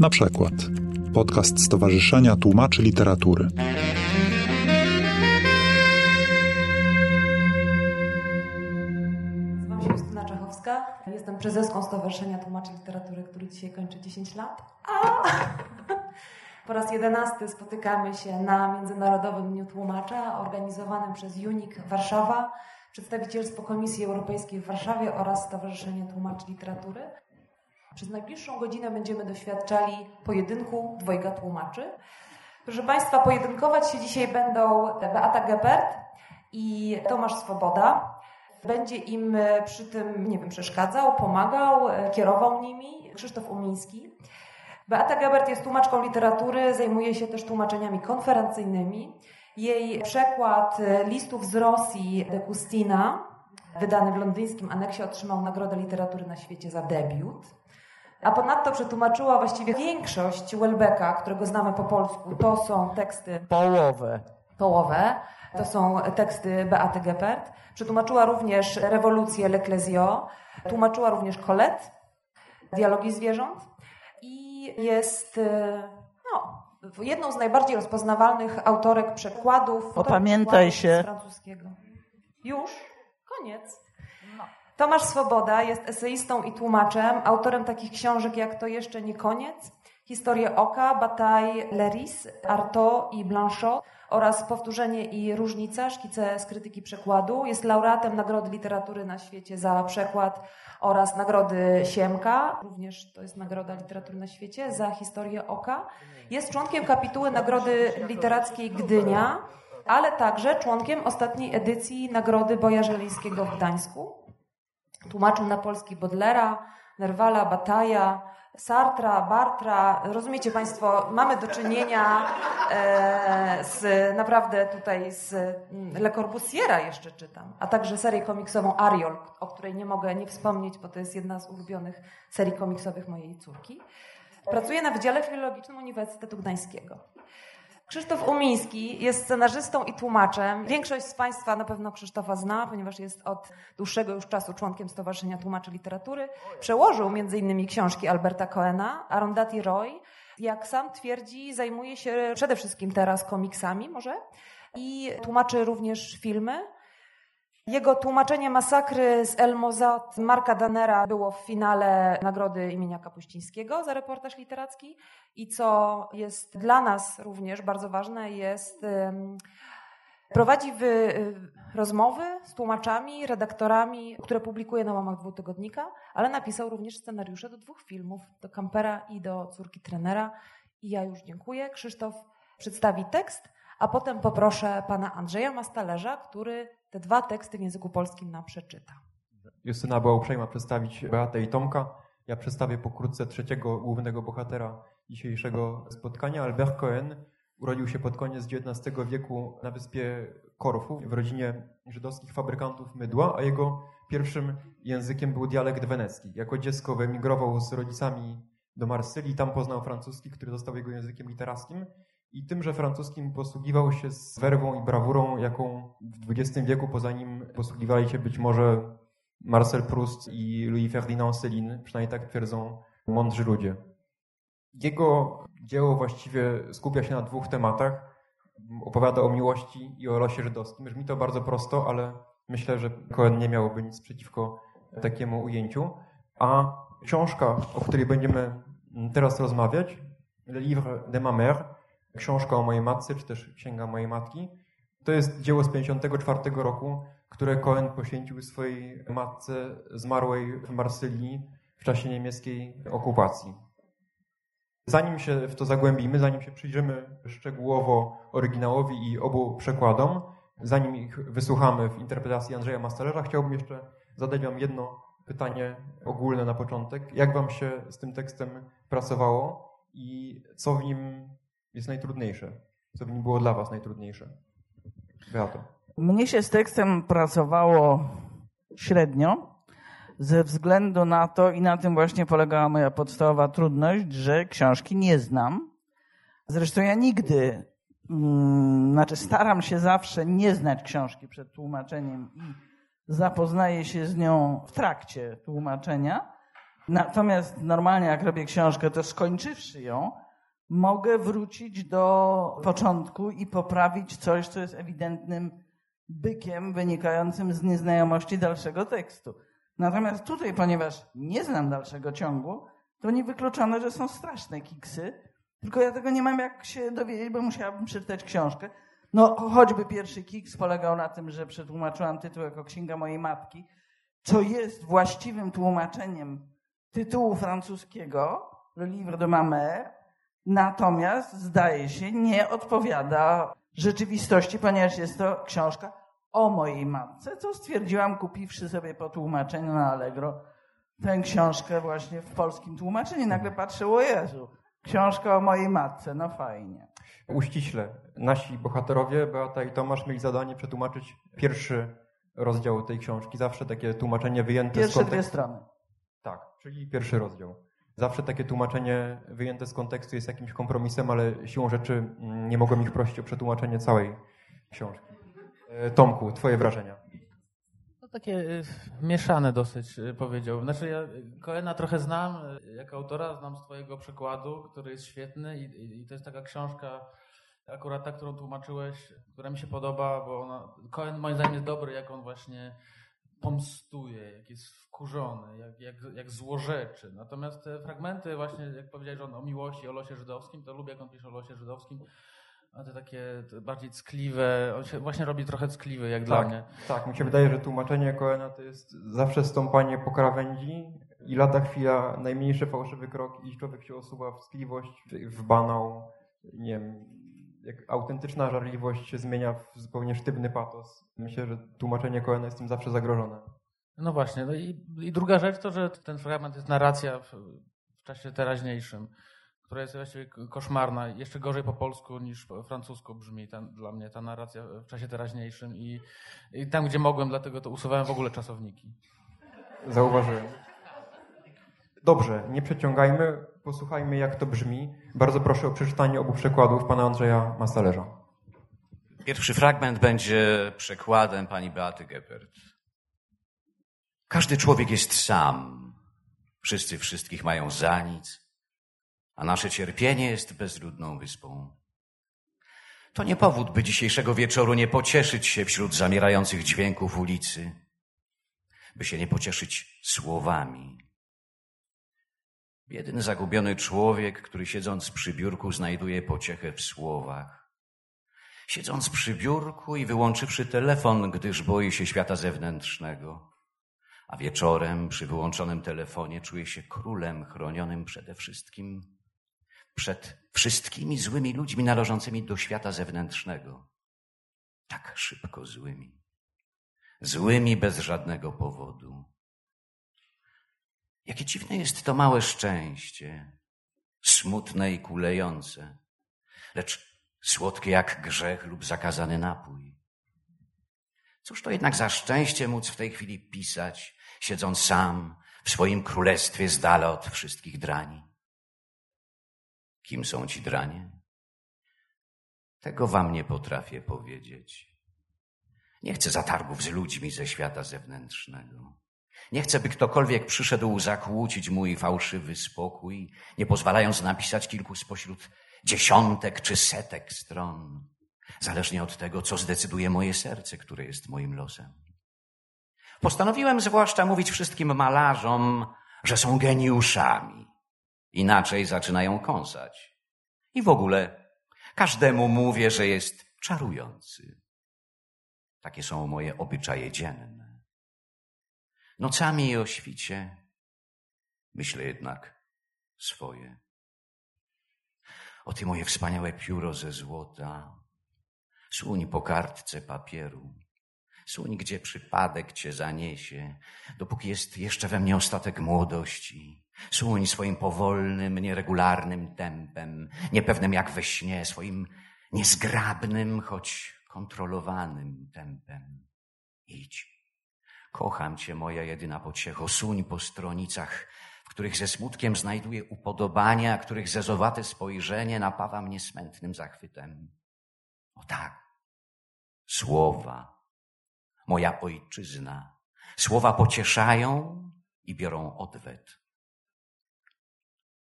Na przykład podcast Stowarzyszenia Tłumaczy Literatury. Nazywam się Justyna Czechowska. Jestem prezeską Stowarzyszenia Tłumaczy Literatury, który dzisiaj kończy 10 lat. A! Po raz jedenasty spotykamy się na Międzynarodowym Dniu Tłumacza organizowanym przez UNIK Warszawa, przedstawicielstwo Komisji Europejskiej w Warszawie oraz Stowarzyszenie Tłumaczy Literatury. Przez najbliższą godzinę będziemy doświadczali pojedynku dwojga tłumaczy. Proszę Państwa, pojedynkować się dzisiaj będą Beata Gebert i Tomasz Swoboda. Będzie im przy tym, nie wiem, przeszkadzał, pomagał, kierował nimi Krzysztof Umiński. Beata Gebert jest tłumaczką literatury, zajmuje się też tłumaczeniami konferencyjnymi. Jej przekład listów z Rosji de Kustina, wydany w londyńskim aneksie, otrzymał Nagrodę Literatury na świecie za debiut. A ponadto przetłumaczyła właściwie większość Welbecka, którego znamy po polsku. To są teksty... Połowę. Połowę. To są teksty Beaty Gebert. Przetłumaczyła również Rewolucję L'Ecclesio. Tłumaczyła również Colette, Dialogi zwierząt. I jest no, jedną z najbardziej rozpoznawalnych autorek przekładów. Opamiętaj się. Z francuskiego. Już? Koniec. Tomasz Swoboda jest eseistą i tłumaczem, autorem takich książek jak To jeszcze nie koniec, Historię oka, Bataille, Leris, Artaud i Blanchot oraz Powtórzenie i różnica, szkice z krytyki przekładu. Jest laureatem Nagrody Literatury na świecie za przekład oraz Nagrody Siemka, również to jest Nagroda Literatury na świecie za Historię oka. Jest członkiem kapituły Nagrody Literackiej Gdynia, ale także członkiem ostatniej edycji Nagrody Boja Żeleńskiego w Gdańsku. Tłumaczył na polski Bodlera, Nerwala, Bataja, Sartra, Bartra. Rozumiecie Państwo, mamy do czynienia e, z naprawdę tutaj z Le Corbusiera jeszcze czytam, a także serię komiksową Ariol, o której nie mogę nie wspomnieć, bo to jest jedna z ulubionych serii komiksowych mojej córki. Pracuje na Wydziale Filologicznym Uniwersytetu Gdańskiego. Krzysztof Umiński jest scenarzystą i tłumaczem. Większość z Państwa na pewno Krzysztofa zna, ponieważ jest od dłuższego już czasu członkiem Stowarzyszenia Tłumaczy Literatury. Przełożył m.in. książki Alberta Coena, Arundhati Roy. Jak sam twierdzi, zajmuje się przede wszystkim teraz komiksami może i tłumaczy również filmy. Jego tłumaczenie masakry z El Mozat Marka Danera było w finale nagrody imienia Kapuścińskiego za reportaż literacki i co jest dla nas również bardzo ważne jest prowadzi w, rozmowy z tłumaczami, redaktorami, które publikuje na łamach dwutygodnika, ale napisał również scenariusze do dwóch filmów, do Kampera i do Córki Trenera i ja już dziękuję. Krzysztof przedstawi tekst, a potem poproszę pana Andrzeja Mastalerza, który te dwa teksty w języku polskim nam przeczyta. Justyna była uprzejma przedstawić Beatę i Tomka. Ja przedstawię pokrótce trzeciego głównego bohatera dzisiejszego spotkania. Albert Cohen urodził się pod koniec XIX wieku na wyspie Korfu w rodzinie żydowskich fabrykantów mydła, a jego pierwszym językiem był dialekt wenecki. Jako dziecko wyemigrował z rodzicami do Marsylii, tam poznał francuski, który został jego językiem literackim i tymże francuskim posługiwał się z werwą i brawurą, jaką w XX wieku poza nim posługiwali się być może Marcel Proust i Louis Ferdinand Céline, przynajmniej tak twierdzą mądrzy ludzie. Jego dzieło właściwie skupia się na dwóch tematach. Opowiada o miłości i o losie żydowskim. Brzmi to bardzo prosto, ale myślę, że Cohen nie miałby nic przeciwko takiemu ujęciu. A książka, o której będziemy teraz rozmawiać, Le Livre de ma mère, książka o mojej matce, czy też księga mojej matki, to jest dzieło z 1954 roku, które Cohen poświęcił swojej matce zmarłej w Marsylii w czasie niemieckiej okupacji. Zanim się w to zagłębimy, zanim się przyjrzymy szczegółowo oryginałowi i obu przekładom, zanim ich wysłuchamy w interpretacji Andrzeja Masterera, chciałbym jeszcze zadać Wam jedno pytanie ogólne na początek. Jak Wam się z tym tekstem pracowało i co w nim jest najtrudniejsze? Co w było dla Was najtrudniejsze? Beato. Mnie się z tekstem pracowało średnio, ze względu na to, i na tym właśnie polegała moja podstawowa trudność, że książki nie znam. Zresztą ja nigdy, mm, znaczy staram się zawsze nie znać książki przed tłumaczeniem i zapoznaję się z nią w trakcie tłumaczenia, Natomiast normalnie, jak robię książkę, to skończywszy ją, mogę wrócić do początku i poprawić coś, co jest ewidentnym bykiem wynikającym z nieznajomości dalszego tekstu. Natomiast tutaj, ponieważ nie znam dalszego ciągu, to niewykluczone, że są straszne kiksy, tylko ja tego nie mam jak się dowiedzieć, bo musiałabym przeczytać książkę. No, choćby pierwszy kiks polegał na tym, że przetłumaczyłam tytuł jako Księga mojej matki, co jest właściwym tłumaczeniem tytułu francuskiego, Le Livre de ma mère, natomiast zdaje się nie odpowiada rzeczywistości, ponieważ jest to książka o mojej matce, co stwierdziłam kupiwszy sobie po tłumaczeniu na Allegro tę książkę właśnie w polskim tłumaczeniu. Nagle patrzę, o Jezu, książka o mojej matce, no fajnie. Uściśle, nasi bohaterowie, Beata i Tomasz, mieli zadanie przetłumaczyć pierwszy rozdział tej książki. Zawsze takie tłumaczenie wyjęte Pierwsze z kontekstu. dwie strony. Tak, czyli pierwszy rozdział. Zawsze takie tłumaczenie wyjęte z kontekstu jest jakimś kompromisem, ale siłą rzeczy mm, nie mogłem ich prosić o przetłumaczenie całej książki. E, Tomku, twoje wrażenia. No takie y, mieszane dosyć y, powiedziałbym. Znaczy ja Koena trochę znam jako autora, znam z twojego przekładu, który jest świetny i, i, i to jest taka książka, akurat ta, którą tłumaczyłeś, która mi się podoba, bo ona, Cohen moim zdaniem jest dobry, jak on właśnie pomstuje, jak jest wkurzony, jak, jak, jak złorzeczy. Natomiast te fragmenty właśnie, jak powiedziałeś on o miłości, o losie żydowskim, to lubię, jak on pisze o losie żydowskim, a te takie te bardziej ckliwe, on się właśnie robi trochę ckliwy, jak dla mnie. Tak, mi się wydaje, że tłumaczenie Koena to jest zawsze stąpanie po krawędzi i lada chwila, najmniejszy fałszywy krok i człowiek się osuwa w skliwość, w banał, nie wiem, jak autentyczna żarliwość się zmienia w zupełnie sztywny patos. Myślę, że tłumaczenie Koena jest tym zawsze zagrożone. No właśnie. No i, i druga rzecz to, że ten fragment jest narracja w, w czasie teraźniejszym, która jest właściwie koszmarna. Jeszcze gorzej po polsku niż po francusku brzmi ta, dla mnie ta narracja w czasie teraźniejszym. I, I tam, gdzie mogłem, dlatego to usuwałem w ogóle czasowniki. Zauważyłem. Dobrze, nie przeciągajmy, posłuchajmy jak to brzmi. Bardzo proszę o przeczytanie obu przekładów pana Andrzeja Masalerza. Pierwszy fragment będzie przekładem pani Beaty Geppert. Każdy człowiek jest sam. Wszyscy wszystkich mają za nic, a nasze cierpienie jest bezludną wyspą. To nie powód, by dzisiejszego wieczoru nie pocieszyć się wśród zamierających dźwięków ulicy, by się nie pocieszyć słowami. Biedny, zagubiony człowiek, który siedząc przy biurku znajduje pociechę w słowach. Siedząc przy biurku i wyłączywszy telefon, gdyż boi się świata zewnętrznego, a wieczorem przy wyłączonym telefonie czuje się królem chronionym przede wszystkim przed wszystkimi złymi ludźmi należącymi do świata zewnętrznego. Tak szybko złymi. Złymi bez żadnego powodu. Jakie dziwne jest to małe szczęście, smutne i kulejące, lecz słodkie jak grzech lub zakazany napój. Cóż to jednak za szczęście móc w tej chwili pisać, siedząc sam w swoim królestwie z dala od wszystkich drani. Kim są ci dranie? Tego wam nie potrafię powiedzieć. Nie chcę zatargów z ludźmi ze świata zewnętrznego. Nie chcę, by ktokolwiek przyszedł zakłócić mój fałszywy spokój, nie pozwalając napisać kilku spośród dziesiątek czy setek stron, zależnie od tego, co zdecyduje moje serce, które jest moim losem. Postanowiłem zwłaszcza mówić wszystkim malarzom, że są geniuszami. Inaczej zaczynają kąsać. I w ogóle każdemu mówię, że jest czarujący. Takie są moje obyczaje dzienne. Nocami i o świcie myślę jednak swoje. O ty moje wspaniałe pióro ze złota, słoń po kartce papieru, Suń, gdzie przypadek cię zaniesie, dopóki jest jeszcze we mnie ostatek młodości. Suń swoim powolnym, nieregularnym tempem, niepewnym jak we śnie, swoim niezgrabnym, choć kontrolowanym tempem. Idź. Kocham cię, moja jedyna pociecho. Suń po stronicach, w których ze smutkiem znajduję upodobania, a których zezowate spojrzenie napawa mnie smętnym zachwytem. O tak, słowa moja ojczyzna. Słowa pocieszają i biorą odwet.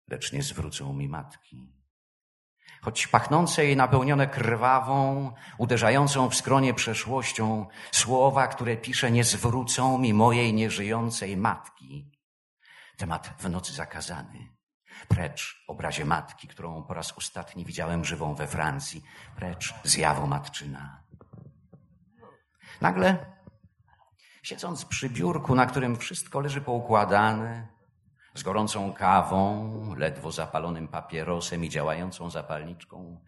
lecz nie zwrócą mi matki. Choć pachnące i napełnione krwawą, uderzającą w skronie przeszłością, słowa, które piszę, nie zwrócą mi mojej nieżyjącej matki. Temat w nocy zakazany. Precz obrazie matki, którą po raz ostatni widziałem żywą we Francji. Precz zjawo matczyna. Nagle, siedząc przy biurku, na którym wszystko leży poukładane, z gorącą kawą, ledwo zapalonym papierosem i działającą zapalniczką,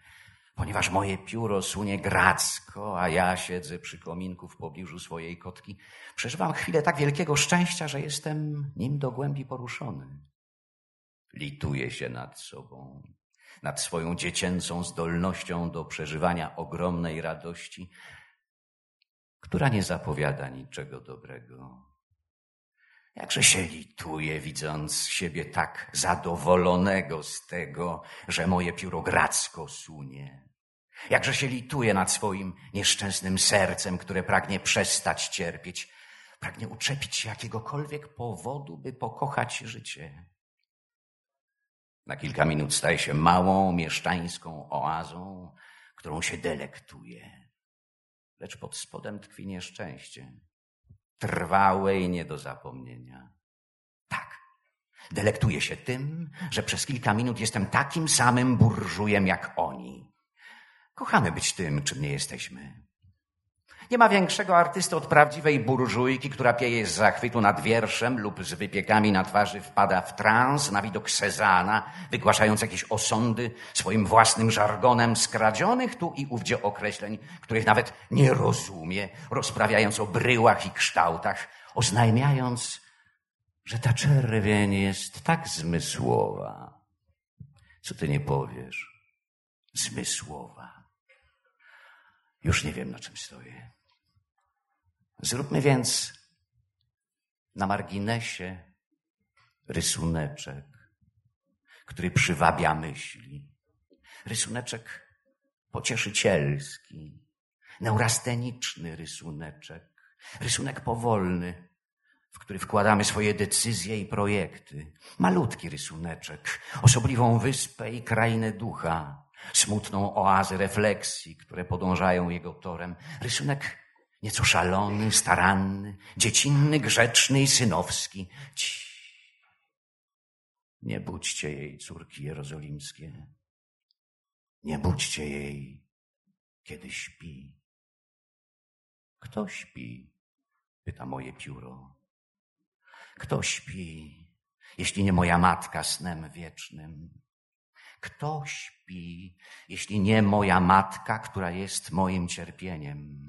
ponieważ moje pióro sunie gracko, a ja siedzę przy kominku w pobliżu swojej kotki, przeżywam chwilę tak wielkiego szczęścia, że jestem nim do głębi poruszony. Lituję się nad sobą, nad swoją dziecięcą zdolnością do przeżywania ogromnej radości, która nie zapowiada niczego dobrego. Jakże się lituję, widząc siebie tak zadowolonego z tego, że moje pióro gracko sunie. Jakże się lituję nad swoim nieszczęsnym sercem, które pragnie przestać cierpieć, pragnie uczepić się jakiegokolwiek powodu, by pokochać życie. Na kilka minut staje się małą, mieszczańską oazą, którą się delektuje. Lecz pod spodem tkwi nieszczęście trwałe i nie do zapomnienia. Tak. Delektuję się tym, że przez kilka minut jestem takim samym burżujem jak oni. Kochamy być tym, czym nie jesteśmy. Nie ma większego artysty od prawdziwej burżujki, która pieje z zachwytu nad wierszem lub z wypiekami na twarzy wpada w trans na widok Sezana, wygłaszając jakieś osądy swoim własnym żargonem skradzionych tu i ówdzie określeń, których nawet nie rozumie, rozprawiając o bryłach i kształtach, oznajmiając, że ta czerwień jest tak zmysłowa. Co ty nie powiesz? Zmysłowa. Już nie wiem, na czym stoję. Zróbmy więc na marginesie rysuneczek, który przywabia myśli. Rysuneczek pocieszycielski, neurasteniczny rysuneczek, rysunek powolny, w który wkładamy swoje decyzje i projekty. Malutki rysuneczek, osobliwą wyspę i krainę ducha, smutną oazę refleksji, które podążają jego torem. Rysunek nieco szalony, staranny, dziecinny, grzeczny i synowski. Ci. Nie budźcie jej, córki jerozolimskie. Nie budźcie jej, kiedy śpi. Kto śpi? Pyta moje pióro. Kto śpi, jeśli nie moja matka snem wiecznym? Kto śpi, jeśli nie moja matka, która jest moim cierpieniem?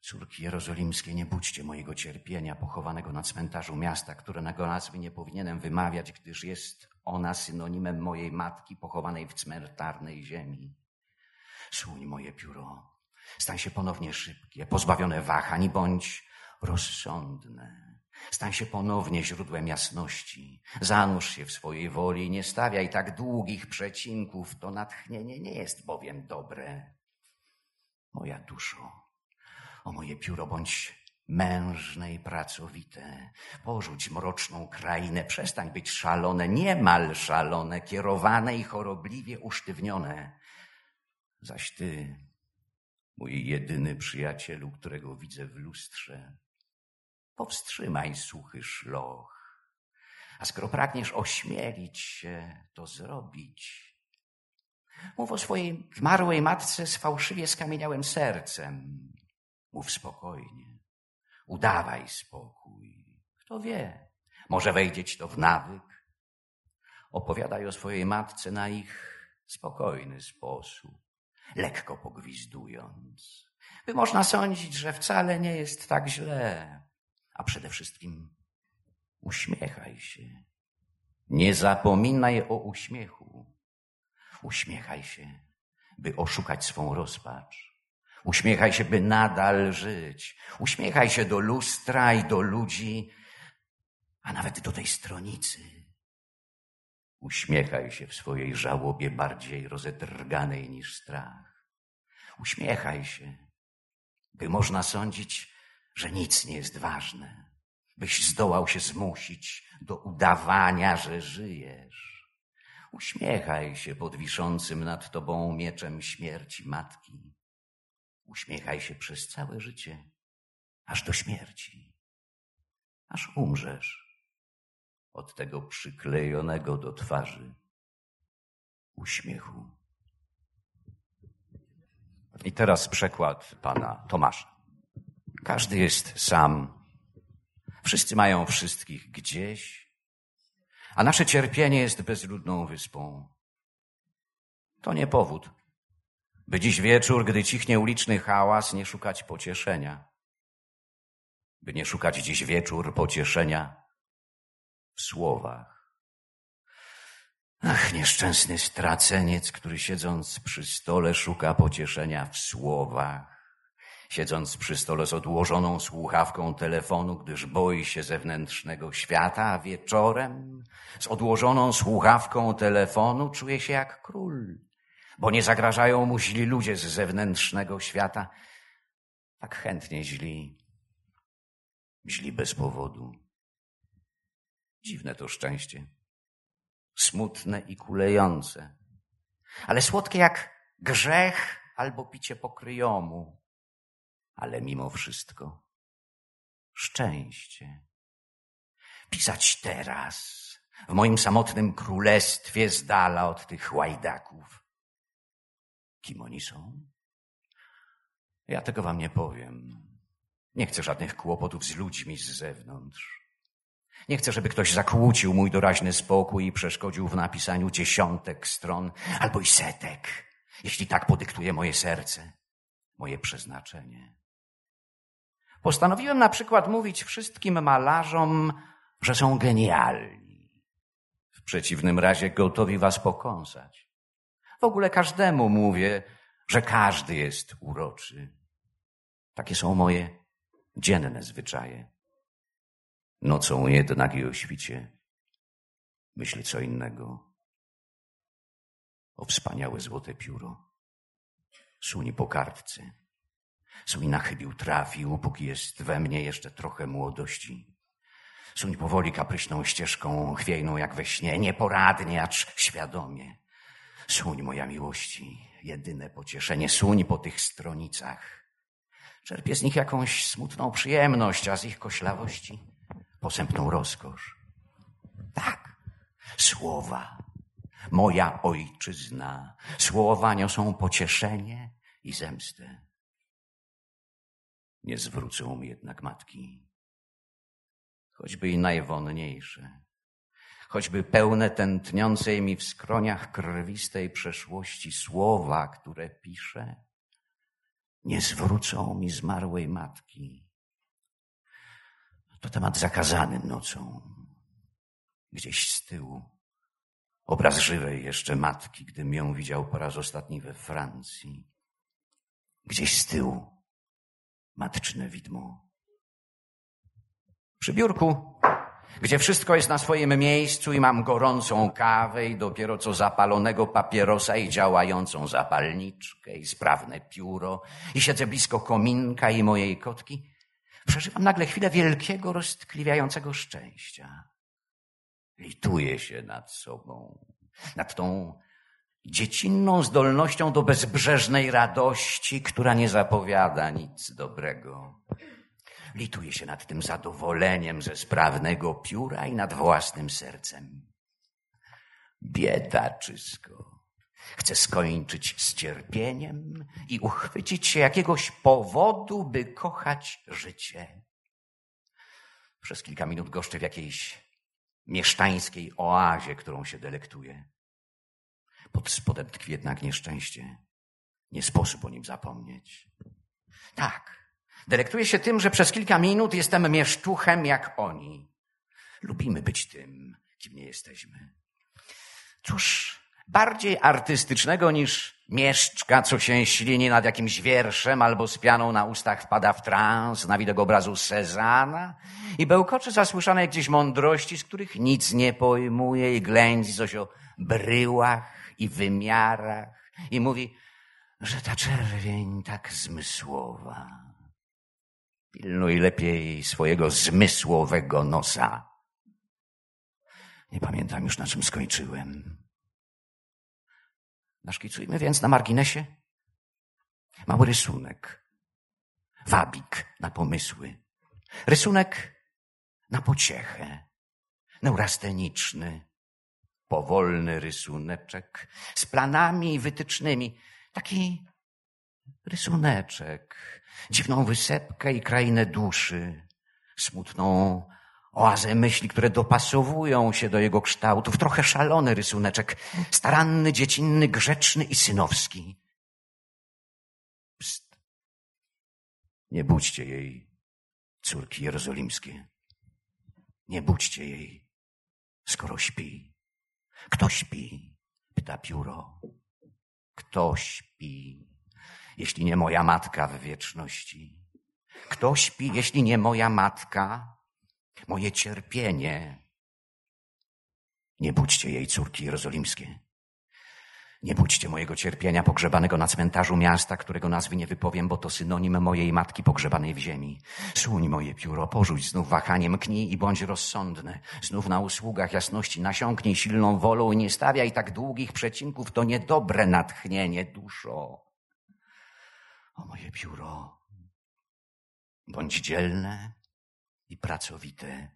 Córki jerozolimskie, nie budźcie mojego cierpienia pochowanego na cmentarzu miasta, którego nazwy nie powinienem wymawiać, gdyż jest ona synonimem mojej matki pochowanej w cmentarnej ziemi. Słuń moje pióro, stań się ponownie szybkie, pozbawione wahań, bądź rozsądne. Stań się ponownie źródłem jasności. Zanurz się w swojej woli i nie stawiaj tak długich przecinków. To natchnienie nie jest bowiem dobre. Moja duszo, o moje pióro bądź mężne i pracowite. Porzuć mroczną krainę, przestań być szalone, niemal szalone, kierowane i chorobliwie usztywnione. Zaś ty, mój jedyny przyjacielu, którego widzę w lustrze, powstrzymaj suchy szloch. A skoro pragniesz ośmielić się, to zrobić. Mów o swojej zmarłej matce z fałszywie skamieniałym sercem. Mów spokojnie. Udawaj spokój. Kto wie, może wejdzie ci to w nawyk. Opowiadaj o swojej matce na ich spokojny sposób, lekko pogwizdując. By można sądzić, że wcale nie jest tak źle, a przede wszystkim uśmiechaj się. Nie zapominaj o uśmiechu. Uśmiechaj się, by oszukać swą rozpacz. Uśmiechaj się, by nadal żyć. Uśmiechaj się do lustra i do ludzi, a nawet do tej stronicy. Uśmiechaj się w swojej żałobie bardziej rozedrganej niż strach. Uśmiechaj się, by można sądzić, że nic nie jest ważne, byś zdołał się zmusić do udawania, że żyjesz. Uśmiechaj się pod wiszącym nad tobą mieczem śmierci matki. Uśmiechaj się przez całe życie, aż do śmierci, aż umrzesz od tego przyklejonego do twarzy uśmiechu. I teraz przekład pana Tomasza. Każdy jest sam. Wszyscy mają wszystkich gdzieś, a nasze cierpienie jest bezludną wyspą. To nie powód, by dziś wieczór, gdy cichnie uliczny hałas, nie szukać pocieszenia. By nie szukać dziś wieczór pocieszenia w słowach. Ach, nieszczęsny straceniec, który siedząc przy stole szuka pocieszenia w słowach. Siedząc przy stole z odłożoną słuchawką telefonu, gdyż boi się zewnętrznego świata, a wieczorem z odłożoną słuchawką telefonu czuje się jak król, bo nie zagrażają mu źli ludzie z zewnętrznego świata. Tak chętnie źli, źli bez powodu. Dziwne to szczęście smutne i kulejące, ale słodkie jak grzech albo picie pokryjomu, ale mimo wszystko szczęście. Pisać teraz, w moim samotnym królestwie, z dala od tych łajdaków. Kim oni są? Ja tego wam nie powiem. Nie chcę żadnych kłopotów z ludźmi z zewnątrz. Nie chcę, żeby ktoś zakłócił mój doraźny spokój i przeszkodził w napisaniu dziesiątek stron albo i setek, jeśli tak podyktuje moje serce, moje przeznaczenie. Postanowiłem na przykład mówić wszystkim malarzom, że są genialni. W przeciwnym razie gotowi was pokąsać. W ogóle każdemu mówię, że każdy jest uroczy. Takie są moje dzienne zwyczaje. Nocą jednak i o świcie myślę co innego. O wspaniałe złote pióro. Suni po kartce. Suń nachylił, trafił, póki jest we mnie jeszcze trochę młodości. Suń powoli kapryśną ścieżką, chwiejną jak we śnie, nieporadnie, acz świadomie. Suń moja miłości, jedyne pocieszenie, suń po tych stronicach. Czerpię z nich jakąś smutną przyjemność, a z ich koślawości posępną rozkosz. Tak, słowa, moja ojczyzna, słowa niosą pocieszenie i zemstę. Nie zwrócą mi jednak matki, choćby i najwonniejsze, choćby pełne tętniącej mi w skroniach krwistej przeszłości słowa, które piszę, nie zwrócą mi zmarłej matki to temat zakazany nocą. Gdzieś z tyłu. Obraz żywej jeszcze matki, gdym ją widział po raz ostatni we Francji. Gdzieś z tyłu. Matczne widmo. Przy biurku, gdzie wszystko jest na swoim miejscu i mam gorącą kawę i dopiero co zapalonego papierosa i działającą zapalniczkę i sprawne pióro i siedzę blisko kominka i mojej kotki, przeżywam nagle chwilę wielkiego, roztkliwiającego szczęścia. Lituję się nad sobą, nad tą dziecinną zdolnością do bezbrzeżnej radości, która nie zapowiada nic dobrego. Lituję się nad tym zadowoleniem ze sprawnego pióra i nad własnym sercem. Biedaczysko. Chcę skończyć z cierpieniem i uchwycić się jakiegoś powodu, by kochać życie. Przez kilka minut goszczę w jakiejś mieszczańskiej oazie, którą się delektuję. Pod spodem tkwi jednak nieszczęście. Nie sposób o nim zapomnieć. Tak, delektuję się tym, że przez kilka minut jestem mieszczuchem jak oni. Lubimy być tym, kim nie jesteśmy. Cóż, bardziej artystycznego niż mieszczka, co się ślini nad jakimś wierszem albo z pianą na ustach wpada w trans na widok obrazu Cezana i bełkoczy zasłyszanej gdzieś mądrości, z których nic nie pojmuje i ględzi coś o bryłach i wymiarach i mówi, że ta czerwień tak zmysłowa. Pilnuj lepiej swojego zmysłowego nosa. Nie pamiętam już, na czym skończyłem. Naszkicujmy więc na marginesie mały rysunek. Wabik na pomysły. Rysunek na pociechę. Neurasteniczny, powolny rysuneczek z planami wytycznymi. Taki rysuneczek, dziwną wysepkę i krainę duszy, smutną oazę myśli, które dopasowują się do jego kształtów, trochę szalony rysuneczek, staranny, dziecinny, grzeczny i synowski. Psst. Nie budźcie jej, córki jerozolimskie. Nie budźcie jej, skoro śpi. Kto śpi? Pyta pióro. Kto śpi? Jeśli nie moja matka w wieczności. Kto śpi, jeśli nie moja matka? Moje cierpienie. Nie budźcie jej, córki jerozolimskie. Nie budźcie mojego cierpienia pogrzebanego na cmentarzu miasta, którego nazwy nie wypowiem, bo to synonim mojej matki pogrzebanej w ziemi. Suń moje pióro, porzuć znów wahaniem, knij i bądź rozsądny. Znów na usługach jasności nasiąknij silną wolą i nie stawiaj tak długich przecinków, to niedobre natchnienie, duszo. O moje pióro, bądź dzielne i pracowite.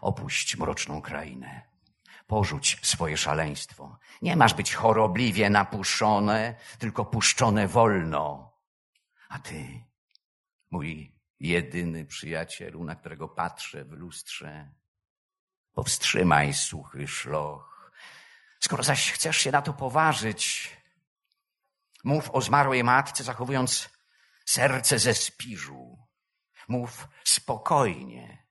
Opuść mroczną krainę. Porzuć swoje szaleństwo. Nie masz być chorobliwie napuszczone, tylko puszczone wolno. A ty, mój jedyny przyjacielu, na którego patrzę w lustrze, powstrzymaj suchy szloch. Skoro zaś chcesz się na to poważyć, mów o zmarłej matce, zachowując serce ze spiżu. Mów spokojnie,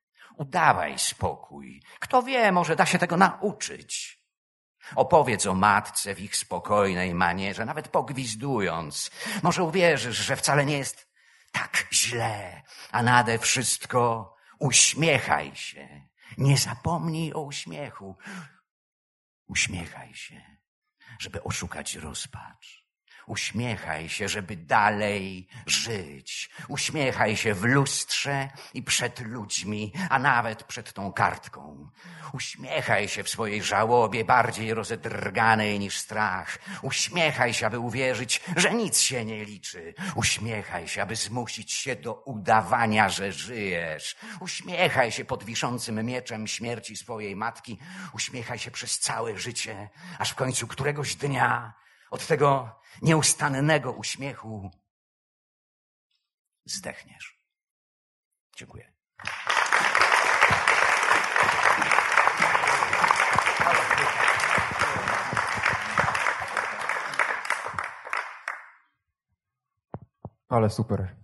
Udawaj spokój. Kto wie, może da się tego nauczyć. Opowiedz o matce w ich spokojnej manierze, nawet pogwizdując. Może uwierzysz, że wcale nie jest tak źle, a nade wszystko uśmiechaj się. Nie zapomnij o uśmiechu. Uśmiechaj się, żeby oszukać rozpacz. Uśmiechaj się, żeby dalej żyć. Uśmiechaj się w lustrze i przed ludźmi, a nawet przed tą kartką. Uśmiechaj się w swojej żałobie bardziej rozedrganej niż strach. Uśmiechaj się, aby uwierzyć, że nic się nie liczy. Uśmiechaj się, aby zmusić się do udawania, że żyjesz. Uśmiechaj się pod wiszącym mieczem śmierci swojej matki. Uśmiechaj się przez całe życie, aż w końcu któregoś dnia od tego nieustannego uśmiechu zdechniesz. Dziękuję. Ale super.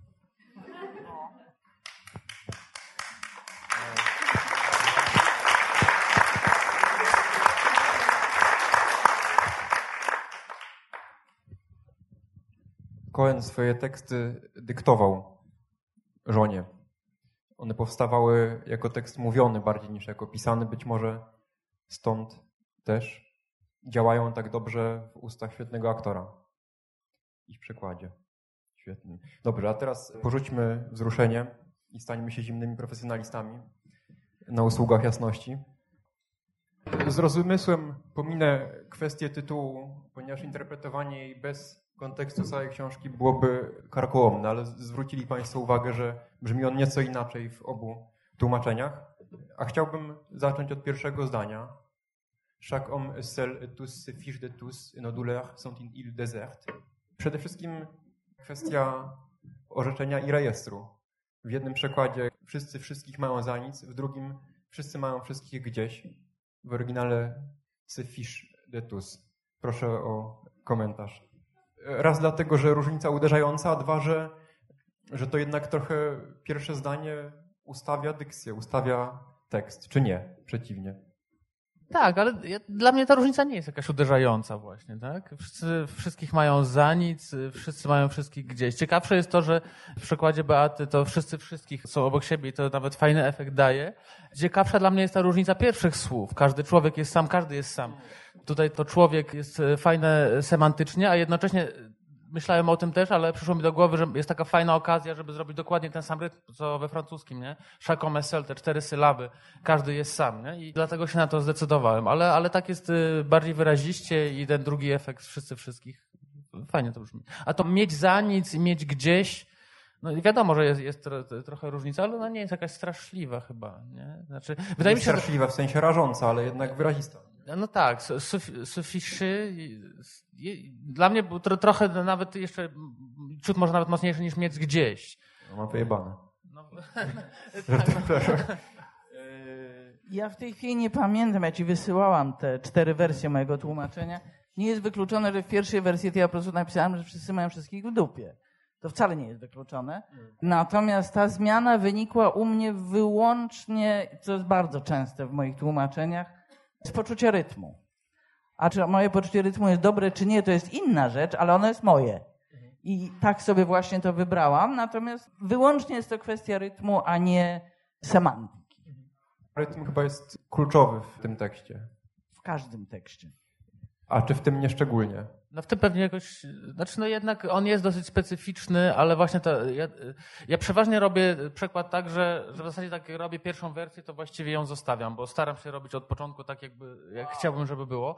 Swoje teksty dyktował żonie. One powstawały jako tekst mówiony bardziej niż jako pisany. Być może stąd też działają tak dobrze w ustach świetnego aktora i w przekładzie. Świetnym. Dobrze, a teraz porzućmy wzruszenie i stańmy się zimnymi profesjonalistami na usługach jasności. Z rozumysłem pominę kwestię tytułu, ponieważ interpretowanie jej bez kontekstu całej książki byłoby karkołomne, ale zwrócili Państwo uwagę, że brzmi on nieco inaczej w obu tłumaczeniach. A chciałbym zacząć od pierwszego zdania. Chaque homme seul tous se fiche de tous nos douleurs sont une île déserte. Przede wszystkim kwestia orzeczenia i rejestru. W jednym przekładzie wszyscy wszystkich mają za nic, w drugim wszyscy mają wszystkich gdzieś. W oryginale se fiche de tous. Proszę o komentarz. Raz dlatego, że różnica uderzająca, a dwa, że, że to jednak trochę pierwsze zdanie ustawia dykcję, ustawia tekst, czy nie? Przeciwnie. Tak, ale dla mnie ta różnica nie jest jakaś uderzająca właśnie, tak? Wszyscy, wszystkich mają za nic, wszyscy mają wszystkich gdzieś. Ciekawsze jest to, że w przykładzie Beaty to wszyscy wszystkich są obok siebie i to nawet fajny efekt daje. Ciekawsza dla mnie jest ta różnica pierwszych słów. Każdy człowiek jest sam, każdy jest sam. Tutaj to człowiek jest fajne semantycznie, a jednocześnie myślałem o tym też, ale przyszło mi do głowy, że jest taka fajna okazja, żeby zrobić dokładnie ten sam rytm, co we francuskim, nie? Chacun est te cztery sylaby, każdy jest sam, nie? I dlatego się na to zdecydowałem, ale, ale tak jest y, bardziej wyraziście i ten drugi efekt wszyscy wszystkich. Fajnie to brzmi. A to mieć za nic i mieć gdzieś, no wiadomo, że jest, jest trochę różnica, ale ona nie jest jakaś straszliwa chyba, nie? Znaczy, wydaje mi się, straszliwa w sensie rażąca, ale jednak wyrazista. No tak, sufiszy dla mnie był trochę nawet jeszcze ciut może nawet mocniejszy niż mieć gdzieś. No, mam wyjebane. No, tak. Ja w tej chwili nie pamiętam, ja ci wysyłałam te cztery wersje mojego tłumaczenia. Nie jest wykluczone, że w pierwszej wersji to ja po prostu napisałem, że wszyscy mają wszystkich w dupie. To wcale nie jest wykluczone. Natomiast ta zmiana wynikła u mnie wyłącznie, co jest bardzo częste w moich tłumaczeniach, z poczucia rytmu. A czy moje poczucie rytmu jest dobre, czy nie, to jest inna rzecz, ale ono jest moje. I tak sobie właśnie to wybrałam. Natomiast wyłącznie jest to kwestia rytmu, a nie semantyki. Rytm chyba jest kluczowy w tym tekście. W każdym tekście. A czy w tym nie szczególnie? No w tym pewnie jakoś, znaczy no jednak on jest dosyć specyficzny, ale właśnie to, ja, ja przeważnie robię przekład tak, że, że w zasadzie tak jak robię pierwszą wersję, to właściwie ją zostawiam, bo staram się robić od początku tak jakby, jak chciałbym, żeby było.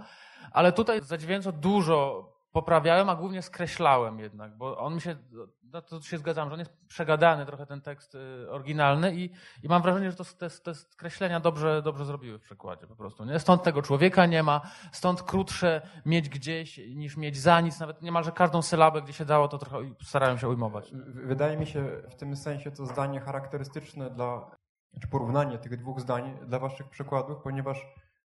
Ale tutaj zadźwięczo dużo poprawiałem, a głównie skreślałem jednak, bo on mi się, no to się zgadzam, że on jest przegadany trochę ten tekst y, oryginalny i, i mam wrażenie, że to, te, te skreślenia dobrze, dobrze zrobiły w przekładzie po prostu. Nie? Stąd tego człowieka nie ma, stąd krótsze mieć gdzieś niż mieć za nic, nawet niemalże każdą sylabę, gdzie się dało, to trochę starałem się ujmować. Wydaje mi się w tym sensie to zdanie charakterystyczne dla, czy porównanie tych dwóch zdań dla waszych przykładów, ponieważ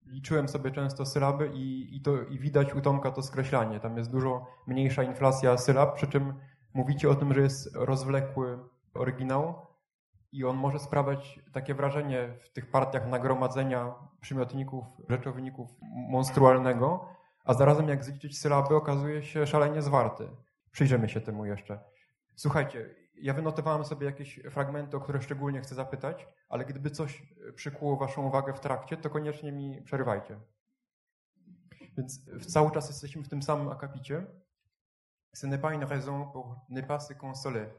liczyłem sobie często sylaby i, i, to, i widać u Tomka to skreślanie. Tam jest dużo mniejsza inflacja sylab, przy czym mówicie o tym, że jest rozwlekły oryginał i on może sprawiać takie wrażenie w tych partiach nagromadzenia przymiotników, rzeczowników monstrualnego, a zarazem jak zliczyć sylaby okazuje się szalenie zwarty. Przyjrzymy się temu jeszcze. Słuchajcie, ja wynotowałem sobie jakieś fragmenty, o które szczególnie chcę zapytać, ale gdyby coś przykuło Waszą uwagę w trakcie, to koniecznie mi przerywajcie. Więc cały czas jesteśmy w tym samym akapicie. Ce n'est pas une raison pour ne pas se consoler.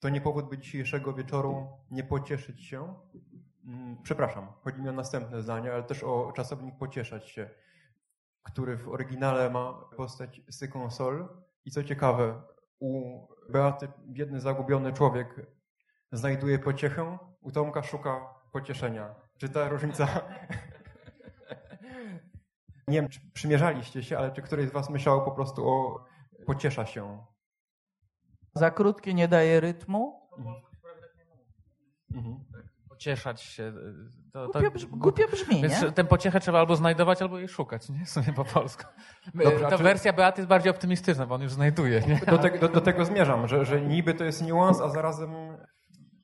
To nie powód, by dzisiejszego wieczoru nie pocieszyć się. Mm, przepraszam, chodzi mi o następne zdanie, ale też o czasownik pocieszać się, który w oryginale ma postać se console. I co ciekawe, u Beaty biedny, zagubiony człowiek znajduje pociechę, u Tomka szuka pocieszenia. Czy ta różnica... Nie wiem, czy przymierzaliście się, ale czy któryś z was myślał po prostu o pociesza się? Za krótkie nie daje rytmu. Mhm. Mhm. Pocieszać się. To, to, głupio, głupio brzmi, Więc nie? tę pociechę trzeba albo znajdować, albo jej szukać, nie? W sumie po polsku. Dobrze, Ta czy... wersja Beaty jest bardziej optymistyczna, bo on już znajduje, nie? Do, te, do, do tego zmierzam, że, że niby to jest niuans, a zarazem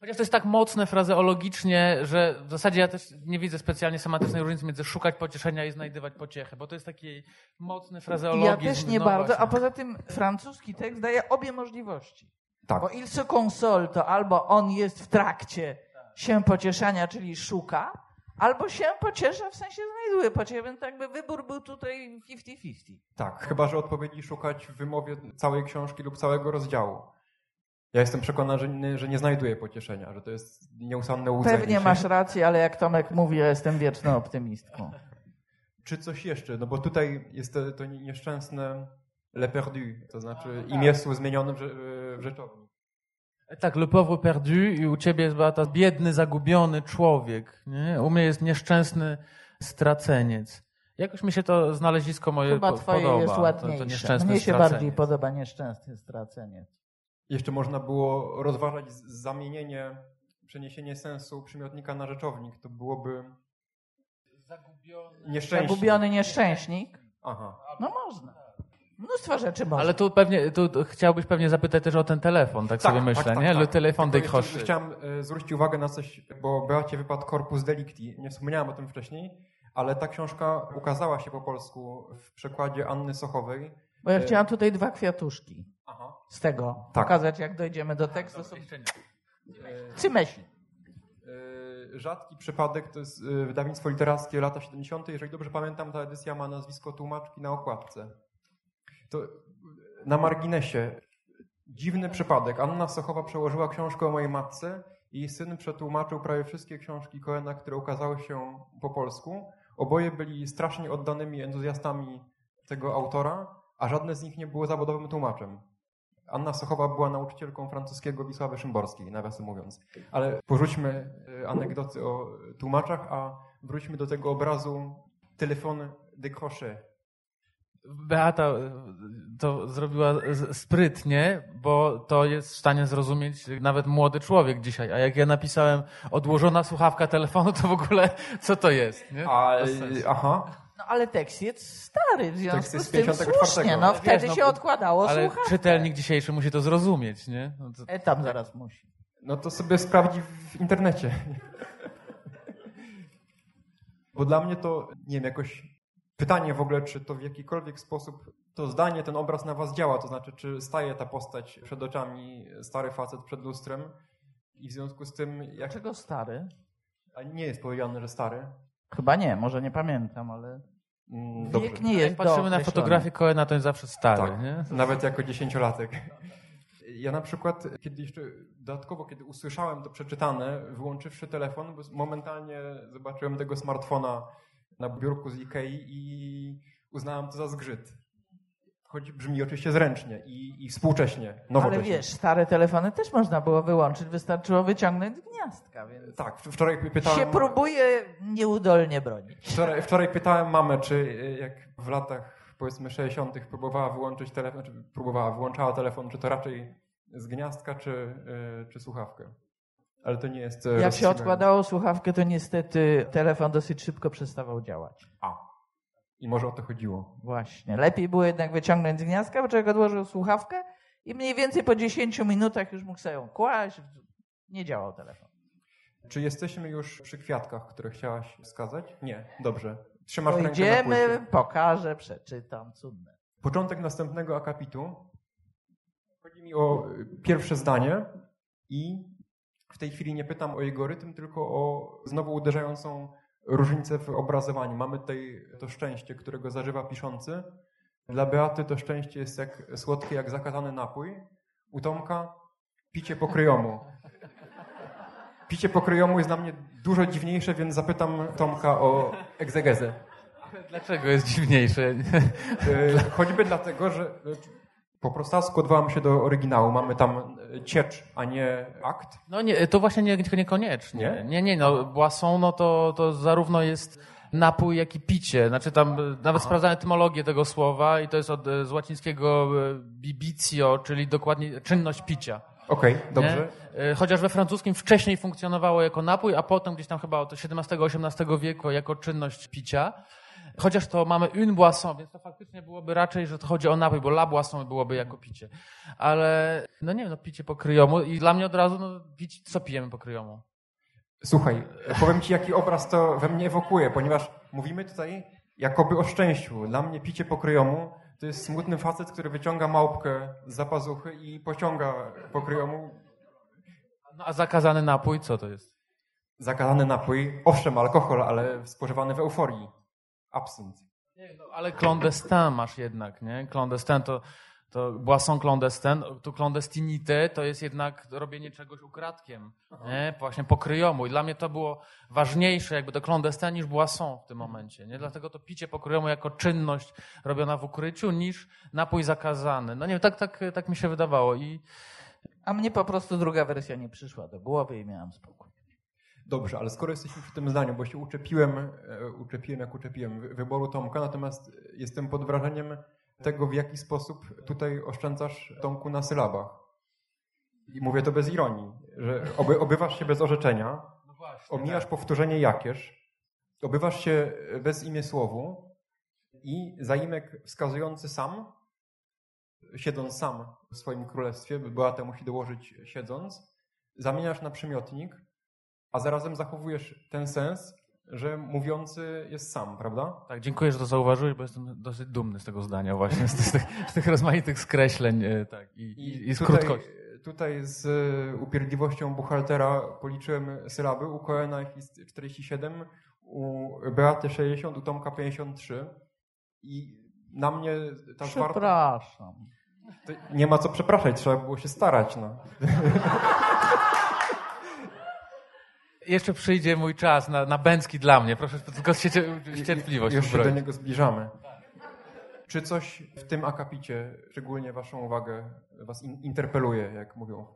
Chociaż to jest tak mocne frazeologicznie, że w zasadzie ja też nie widzę specjalnie semantycznej różnicy między szukać pocieszenia i znajdywać pociechę, bo to jest taki mocny frazeologizm. Ja też nie no bardzo, właśnie. a poza tym francuski tekst daje obie możliwości. Tak. Bo il se console to albo on jest w trakcie się pocieszania, czyli szuka, albo się pociesza, w sensie znajduje pociechę, więc jakby wybór był tutaj 50-50. Tak, chyba że odpowiedzi szukać w wymowie całej książki lub całego rozdziału. Ja jestem przekonany, że nie, że nie znajduję pocieszenia, że to jest nieustanne łudzenie Pewnie się. masz rację, ale jak Tomek mówi, ja jestem wieczną optymistką. Czy coś jeszcze? No bo tutaj jest to, to nieszczęsne le perdu, to znaczy imię zmienione w, w rzeczownik. Tak, le pauvre perdu i u ciebie jest ta biedny, zagubiony człowiek. Nie? U mnie jest nieszczęsny straceniec. Jakoś mi się to znalezisko moje Chyba twoje podoba. jest ładniejsze. To, to Mnie się straceniec. bardziej podoba nieszczęsny straceniec. Jeszcze można było rozważać zamienienie, przeniesienie sensu przymiotnika na rzeczownik. To byłoby Zagubiony nieszczęśnik. Zagubiony nieszczęśnik? Aha. No można. Mnóstwo rzeczy można. Ale tu pewnie, tu chciałbyś pewnie zapytać też o ten telefon, tak, tak sobie myślę, tak, nie? Tak, Le telefon de Croche. Chciałem e, zwrócić uwagę na coś, bo Beacie wypadł Corpus Delicti. Nie wspomniałem o tym wcześniej, ale ta książka ukazała się po polsku w przekładzie Anny Sochowej. Bo ja e, chciałam tutaj dwa kwiatuszki Aha. z tego tak. pokazać, jak dojdziemy do tekstu. Trzy myśli. E, rzadki przypadek to jest wydawnictwo literackie lata 70. Jeżeli dobrze pamiętam, ta edycja ma nazwisko tłumaczki na okładce. To na marginesie, dziwny przypadek. Anna Sochowa przełożyła książkę o mojej matce i jej syn przetłumaczył prawie wszystkie książki Coena, które ukazały się po polsku. Oboje byli strasznie oddanymi entuzjastami tego autora, a żadne z nich nie było zawodowym tłumaczem. Anna Sochowa była nauczycielką francuskiego Wisławy Szymborskiej, nawiasem mówiąc. Ale porzućmy e, anegdoty o tłumaczach, a wróćmy do tego obrazu telefon décroché. Beata e, to zrobiła sprytnie, bo to jest w stanie zrozumieć nawet młody człowiek dzisiaj. A jak ja napisałem odłożona słuchawka telefonu, to w ogóle co to jest? Nie? A, aha, No ale tekst jest stary, w związku Tekst jest z tym 54. słusznie. No Wiesz, wtedy no, się odkładało Ale słuchawkę. czytelnik dzisiejszy musi to zrozumieć, nie? No to... E, tam zaraz musi. no to sobie sprawdzi w internecie. Bo dla mnie to, nie wiem, jakoś pytanie w ogóle, czy to w jakikolwiek sposób to zdanie, ten obraz na was działa, to znaczy, czy staje ta postać przed oczami, stary facet przed lustrem i w związku z tym, jak... Dlaczego stary? A nie jest powiedziane, że stary. Chyba nie, może nie pamiętam, ale Mm, Dobrze. wiek nie jest Jak patrzymy na fotografię Coena, to jest zawsze stary, Tak, nie? nawet jako dziesięciolatek. Ja na przykład, kiedy jeszcze dodatkowo, kiedy usłyszałem to przeczytane, wyłączywszy telefon, bo momentalnie zobaczyłem tego smartfona na biurku z Ikei i uznałem to za zgrzyt. Choć brzmi oczywiście zręcznie i, i współcześnie, Ale nowocześnie. wiesz, stare telefony też można było wyłączyć, wystarczyło wyciągnąć gniazdka, więc Tak, wczoraj pytałem... się próbuje nieudolnie bronić. Wczoraj, wczoraj pytałem mamę, czy y, jak w latach powiedzmy 60. próbowała wyłączyć telefon, czy próbowała, wyłączała telefon, czy to raczej z gniazdka, czy, y, czy słuchawkę. Ale to nie jest. y, Jak się odkładało słuchawkę, to niestety telefon dosyć szybko przestawał działać. A. I może o to chodziło. Właśnie. Lepiej było jednak wyciągnąć z gniazdka, bo człowiek odłożył słuchawkę i mniej więcej po 10 minutach już mógł sobie ją kłaść. Nie działał telefon. Czy jesteśmy już przy kwiatkach, które chciałaś wskazać? Nie. Dobrze. Trzymasz rękę na Pójdziemy, pulsie. pokażę, przeczytam. Cudne. Początek następnego akapitu. Chodzi mi o y, pierwsze zdanie i w tej chwili nie pytam o jego rytm, tylko o znowu uderzającą różnicę w obrazowaniu. Mamy tutaj to szczęście, którego zażywa piszący. Dla Beaty to szczęście jest jak słodkie, jak zakazany napój. U Tomka picie pokryjomu. Picie pokryjomu jest dla mnie dużo dziwniejsze, więc zapytam Tomka o egzegezę. Dlaczego jest dziwniejsze? E, Choćby dlatego, że po prostasku odwołam się do oryginału. Mamy tam e, ciecz, a nie akt. No nie, to właśnie nie, niekoniecznie. Nie? Nie, nie, no boisson no to, to zarówno jest napój, jak i picie. Znaczy tam e, nawet sprawdzałem etymologię tego słowa i to jest od, e, z łacińskiego bibitio, czyli dokładnie czynność picia. Okej, dobrze. Nie? Chociaż we francuskim wcześniej funkcjonowało jako napój, a potem gdzieś tam chyba od XVII-XVIII wieku jako czynność picia. Chociaż to mamy une boisson, więc to faktycznie byłoby raczej, że to chodzi o napój, bo la boisson byłoby jako picie. Ale no nie wiem, no picie po kryjomu i dla mnie od razu, no pić, co pijemy po kryjomu? Słuchaj, powiem ci, jaki obraz to we mnie ewokuje, ponieważ mówimy tutaj jakoby o szczęściu. Dla mnie picie pokryjomu to jest smutny facet, który wyciąga małpkę z zapazuchy i pociąga pokryjomu No a zakazany napój, co to jest? zakazany napój. Owszem, alkohol, ale spożywany w euforii. Absynt. Nie, no, ale clandestin masz jednak, nie? Clandestin to, to boisson clandestin, tu clandestinité to jest jednak robienie czegoś ukradkiem, nie? Właśnie pokryjomu. I dla mnie to było ważniejsze jakby to clandestin niż boisson w tym momencie, nie? Dlatego to picie pokryjomu jako czynność robiona w ukryciu niż napój zakazany. No nie wiem, tak, tak, tak mi się wydawało i A mnie po prostu druga wersja nie przyszła do głowy i miałem spokój. Dobrze, ale skoro jesteśmy przy tym zdaniu, bo się uczepiłem, e, uczepiłem jak uczepiłem wy- wyboru Tomka, natomiast jestem pod wrażeniem tego, w jaki sposób tutaj oszczędzasz Tomku na sylabach. I mówię to bez ironii, że oby, obywasz się bez orzeczenia, omijasz powtórzenie jakież, obywasz się bez imię słowu i zaimek wskazujący sam, siedząc sam w swoim królestwie, bo Beata musi dołożyć siedząc, zamieniasz na przymiotnik, a zarazem zachowujesz ten sens, że mówiący jest sam, prawda? tak, dziękuję, że to zauważyłeś, bo jestem dosyć dumny z tego zdania właśnie, z, z, tych, z tych rozmaitych skreśleń e, tak, i, i, i z tutaj, krótkości. tutaj z e, upierdliwością buchaltera policzyłem sylaby. U Koena ich jest 47, u Beaty 60, u Tomka 53. I na mnie ta. Przepraszam. To nie ma co przepraszać, trzeba było się starać. No. Jeszcze przyjdzie mój czas na, na bęcki dla mnie. Proszę tylko się, cierpliwość Już się do niego zbliżamy. Czy coś w tym akapicie szczególnie waszą uwagę was in, interpeluje, jak mówią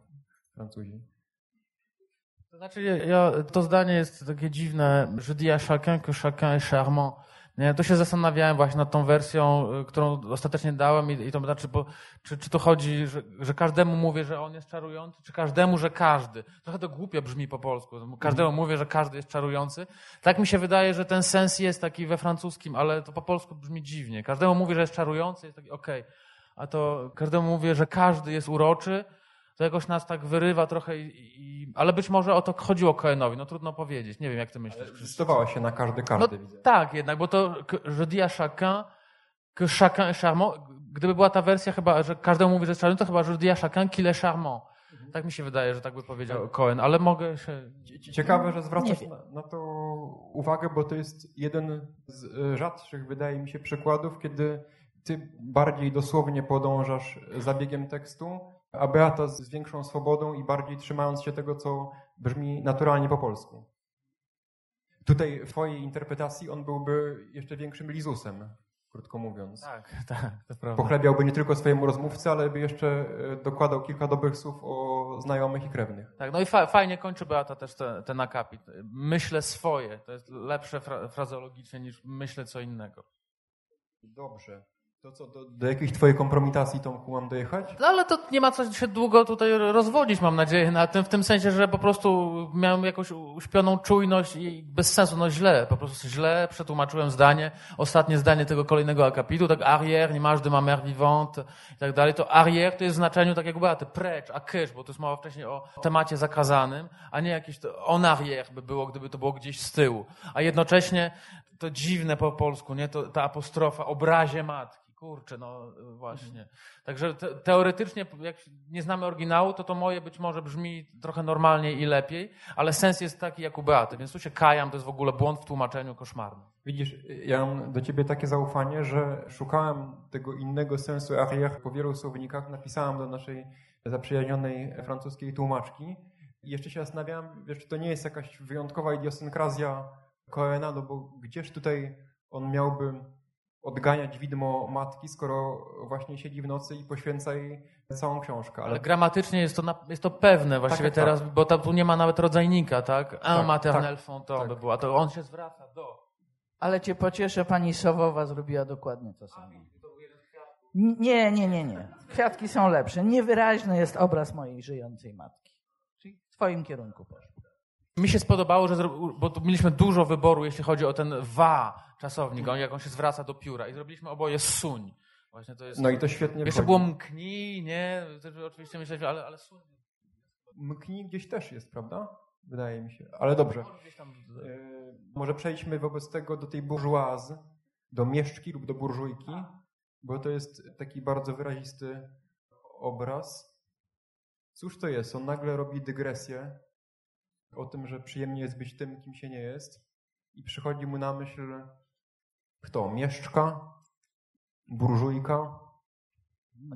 Francuzi? To znaczy, ja, ja, to zdanie jest takie dziwne. Je dis à chacun que chacun est charmant. Nie, to się zastanawiałem właśnie nad tą wersją, y, którą ostatecznie dałem i, i to znaczy, bo, czy, czy to chodzi, że, że każdemu mówię, że on jest czarujący, czy każdemu, że każdy. Trochę to głupio brzmi po polsku. Każdemu mówię, że każdy jest czarujący. Tak mi się wydaje, że ten sens jest taki we francuskim, ale to po polsku brzmi dziwnie. Każdemu mówię, że jest czarujący, jest taki okej. A to każdemu mówię, że każdy jest uroczy, to jakoś nas tak wyrywa trochę, i, i, ale być może o to chodziło Cohenowi, no trudno powiedzieć. Nie wiem, jak ty myślisz. Krzysztof. Zdecydowała się na każdy No każdy, widzę. tak, jednak, bo to je dis à chacun que chacun est charmant. Gdyby była ta wersja chyba, że każdemu mówi, że jest to chyba je dis à chacun qu'il est charmant. Tak mi się wydaje, że tak by powiedział Cohen, ale mogę się... Cie- Ciekawe, że zwracasz Nie wiem. na, na to uwagę, bo to jest jeden z e, rzadszych, wydaje mi się, przykładów, kiedy ty bardziej dosłownie podążasz zabiegiem tekstu, a Beata z większą swobodą i bardziej trzymając się tego, co brzmi naturalnie po polsku. Tutaj w twojej interpretacji on byłby jeszcze większym lizusem, krótko mówiąc. Tak, tak, to prawda. Pochlebiałby nie tylko swojemu rozmówcy, ale by jeszcze e, dokładał kilka dobrych słów o znajomych i krewnych. Tak, no i fa fajnie kończy Beata też te- ten akapit. Myślę swoje, to jest lepsze fra frazeologicznie niż myślę co innego. Dobrze. To co, do, do jakiejś twojej kompromitacji, Tomku, mam dojechać? No ale to nie ma co się długo tutaj rozwodzić, mam nadzieję, na tym, w tym sensie, że po prostu miałem jakąś uśpioną czujność i bez sensu, no źle, po prostu źle przetłumaczyłem zdanie, ostatnie zdanie tego kolejnego akapitu, tak arrière, l'image de ma vivante i tak dalej, to arrière to jest w znaczeniu tak jak Beaty, precz, a kysz, bo to jest mowa wcześniej o temacie zakazanym, a nie jakieś to en arrière by było, gdyby to było gdzieś z tyłu, a jednocześnie to dziwne po polsku, nie, to, ta apostrofa, obrazie matki, kurczę, no właśnie. Także te, teoretycznie, jak nie znamy oryginału, to to moje być może brzmi trochę normalniej i lepiej, ale sens jest taki jak u Beaty, więc tu się kajam, to jest w ogóle błąd w tłumaczeniu koszmarny. Widzisz, ja mam do ciebie takie zaufanie, że szukałem tego innego sensu arrière po wielu słownikach. Napisałem do naszej zaprzyjaźnionej francuskiej tłumaczki i jeszcze się zastanawiałem, wiesz, czy to nie jest jakaś wyjątkowa idiosynkrazja Coena, no bo gdzież tutaj on miałby odganiać widmo matki, skoro właśnie siedzi w nocy i poświęca jej całą książkę. Ale Ale gramatycznie jest to, na, jest to pewne właściwie Tak, tak, teraz, bo tam, tu nie ma nawet rodzajnika, tak? Un Tak, maternel tak, fonton tak. by była, to on się zwraca do. Ale cię pocieszę, pani Sowowa zrobiła dokładnie to samo. Nie, nie, nie, nie. Kwiatki są lepsze. Niewyraźny jest obraz mojej żyjącej matki. Czyli w twoim kierunku poszło. Mi się spodobało, że bo tu mieliśmy dużo wyboru, jeśli chodzi o ten wa czasownik, on, jak on się zwraca do pióra i zrobiliśmy oboje suń. Właśnie to jest... no i to świetnie Jeszcze było mknij, nie? Oczywiście myśleliśmy, ale, ale suń. Mknij gdzieś też jest, prawda? Wydaje mi się. Ale dobrze. E, Może przejdźmy wobec tego do tej burżuazy, do mieszczki lub do burżujki, bo to jest taki bardzo wyrazisty obraz. Cóż to jest? On nagle robi dygresję o tym, że przyjemnie jest być tym, kim się nie jest i przychodzi mu na myśl kto? Mieszczka? Burżujka?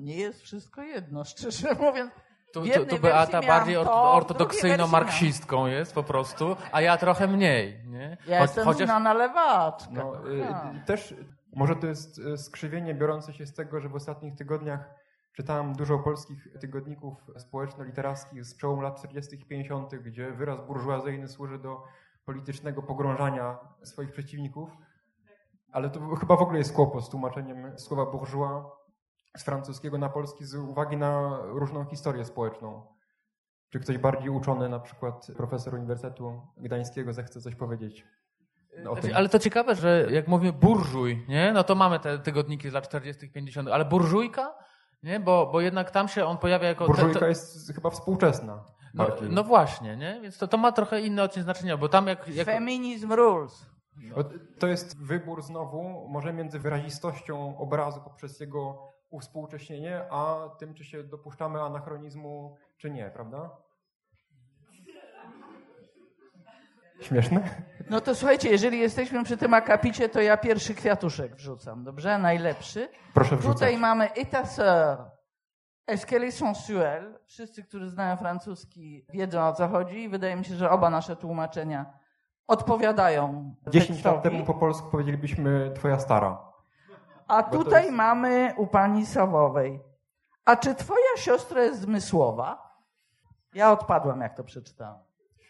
Nie jest wszystko jedno, szczerze mówiąc. Tu, tu, tu Beata bardziej miałam orto- to, w ortodoksyjną drugiej wersji marksistką jest po prostu, a ja trochę mniej. Nie? Ja Cho- jestem znana lewaczka. No, y, też może to jest y, skrzywienie biorące się z tego, że w ostatnich tygodniach czytałem dużo polskich tygodników społeczno-literackich z przełomu lat 40. i 50., gdzie wyraz burżuazyjny służy do politycznego pogrążania swoich przeciwników. Ale to chyba w ogóle jest kłopot z tłumaczeniem słowa bourgeois z francuskiego na polski z uwagi na różną historię społeczną. Czy ktoś bardziej uczony, na przykład profesor Uniwersytetu Gdańskiego, zechce coś powiedzieć? o tym? Ale to ciekawe, że jak mówimy burżuj, nie? no to mamy te tygodniki z lat 40., 50., ale burżujka, nie? Bo, bo jednak tam się on pojawia jako. Burżujka te- jest chyba współczesna. no, no właśnie, nie? Więc to, to ma trochę inny odcień znaczenia, bo tam jak. jak Feminism rules. O, To jest wybór znowu może między wyrazistością obrazu poprzez jego uwspółcześnienie, a tym, czy się dopuszczamy anachronizmu, czy nie, prawda? Śmieszne? No to słuchajcie, jeżeli jesteśmy przy tym akapicie, to ja pierwszy kwiatuszek wrzucam, dobrze? Najlepszy. Proszę wrzucać. Tutaj mamy et ta sœur, sensuel. Wszyscy, którzy znają francuski, wiedzą o co chodzi i wydaje mi się, że oba nasze tłumaczenia odpowiadają 10 lat tekstowi. temu po polsku powiedzielibyśmy twoja stara. A tutaj jest- mamy u pani Sawowej. A czy twoja siostra jest zmysłowa? Ja odpadłam, jak to przeczytałam.